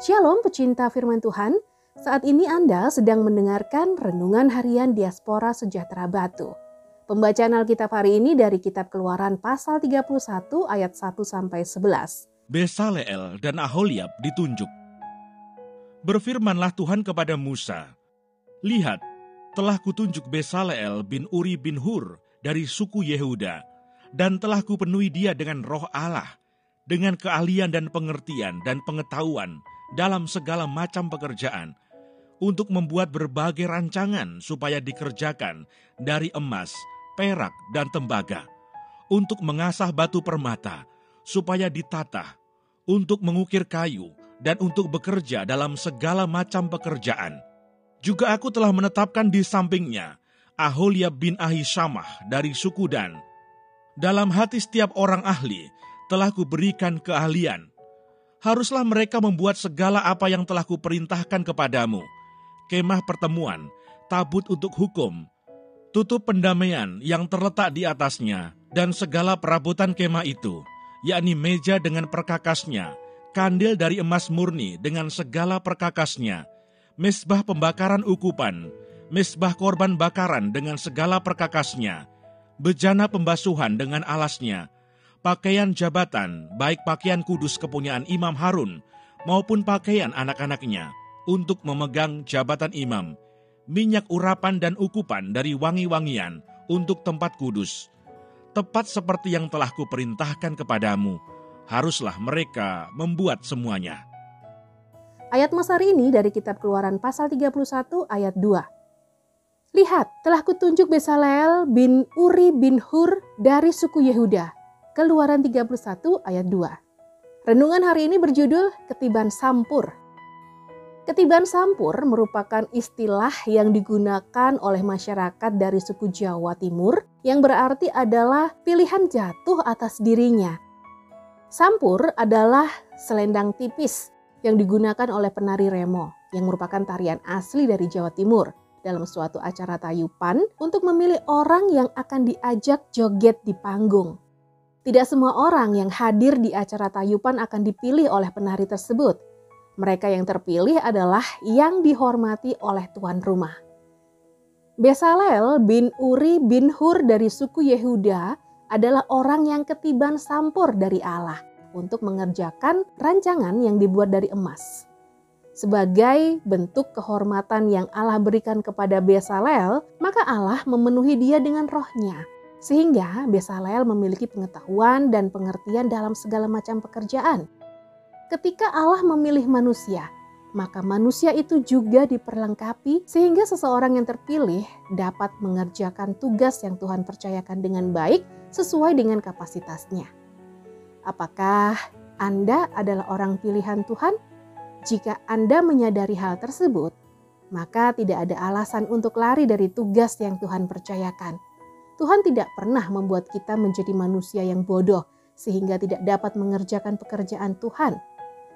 Shalom pecinta firman Tuhan, saat ini Anda sedang mendengarkan Renungan Harian Diaspora Sejahtera Batu. Pembacaan Alkitab hari ini dari kitab Keluaran pasal 31 ayat 1 sampai 11. Besaleel dan Aholiab ditunjuk. Berfirmanlah Tuhan kepada Musa, Lihat, telah kutunjuk Besaleel bin Uri bin Hur dari suku Yehuda, dan telah kupenuhi dia dengan roh Allah, dengan keahlian dan pengertian dan pengetahuan, dalam segala macam pekerjaan untuk membuat berbagai rancangan supaya dikerjakan dari emas, perak, dan tembaga, untuk mengasah batu permata supaya ditata, untuk mengukir kayu, dan untuk bekerja dalam segala macam pekerjaan. Juga aku telah menetapkan di sampingnya Aholia bin Ahishamah dari suku Dan. Dalam hati setiap orang ahli telah kuberikan keahlian, haruslah mereka membuat segala apa yang telah kuperintahkan kepadamu. Kemah pertemuan, tabut untuk hukum, tutup pendamaian yang terletak di atasnya, dan segala perabotan kemah itu, yakni meja dengan perkakasnya, kandil dari emas murni dengan segala perkakasnya, mesbah pembakaran ukupan, mesbah korban bakaran dengan segala perkakasnya, bejana pembasuhan dengan alasnya, pakaian jabatan, baik pakaian kudus kepunyaan Imam Harun maupun pakaian anak-anaknya, untuk memegang jabatan imam, minyak urapan dan ukupan dari wangi-wangian untuk tempat kudus. Tepat seperti yang telah kuperintahkan kepadamu, haruslah mereka membuat semuanya. Ayat Mas ini dari kitab Keluaran pasal 31 ayat 2. Lihat, telah kutunjuk Besaleel bin Uri bin Hur dari suku Yehuda Keluaran 31 ayat 2. Renungan hari ini berjudul Ketiban Sampur. Ketiban sampur merupakan istilah yang digunakan oleh masyarakat dari suku Jawa Timur yang berarti adalah pilihan jatuh atas dirinya. Sampur adalah selendang tipis yang digunakan oleh penari remo yang merupakan tarian asli dari Jawa Timur dalam suatu acara tayupan untuk memilih orang yang akan diajak joget di panggung. Tidak semua orang yang hadir di acara tayupan akan dipilih oleh penari tersebut. Mereka yang terpilih adalah yang dihormati oleh tuan rumah. Besalel bin Uri bin Hur dari suku Yehuda adalah orang yang ketiban sampur dari Allah untuk mengerjakan rancangan yang dibuat dari emas. Sebagai bentuk kehormatan yang Allah berikan kepada Besalel, maka Allah memenuhi dia dengan rohnya sehingga Besaleel memiliki pengetahuan dan pengertian dalam segala macam pekerjaan. Ketika Allah memilih manusia, maka manusia itu juga diperlengkapi sehingga seseorang yang terpilih dapat mengerjakan tugas yang Tuhan percayakan dengan baik sesuai dengan kapasitasnya. Apakah Anda adalah orang pilihan Tuhan? Jika Anda menyadari hal tersebut, maka tidak ada alasan untuk lari dari tugas yang Tuhan percayakan Tuhan tidak pernah membuat kita menjadi manusia yang bodoh sehingga tidak dapat mengerjakan pekerjaan Tuhan.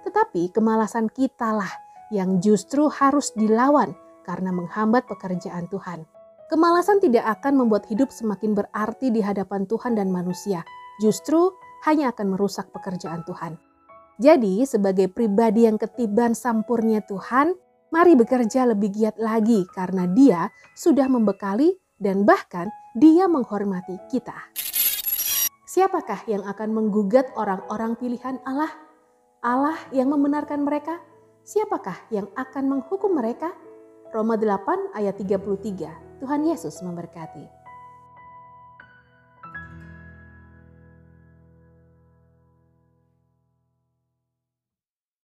Tetapi kemalasan kitalah yang justru harus dilawan karena menghambat pekerjaan Tuhan. Kemalasan tidak akan membuat hidup semakin berarti di hadapan Tuhan dan manusia. Justru hanya akan merusak pekerjaan Tuhan. Jadi, sebagai pribadi yang ketiban sampurnya Tuhan, mari bekerja lebih giat lagi karena Dia sudah membekali dan bahkan dia menghormati kita. Siapakah yang akan menggugat orang-orang pilihan Allah? Allah yang membenarkan mereka? Siapakah yang akan menghukum mereka? Roma 8 ayat 33. Tuhan Yesus memberkati.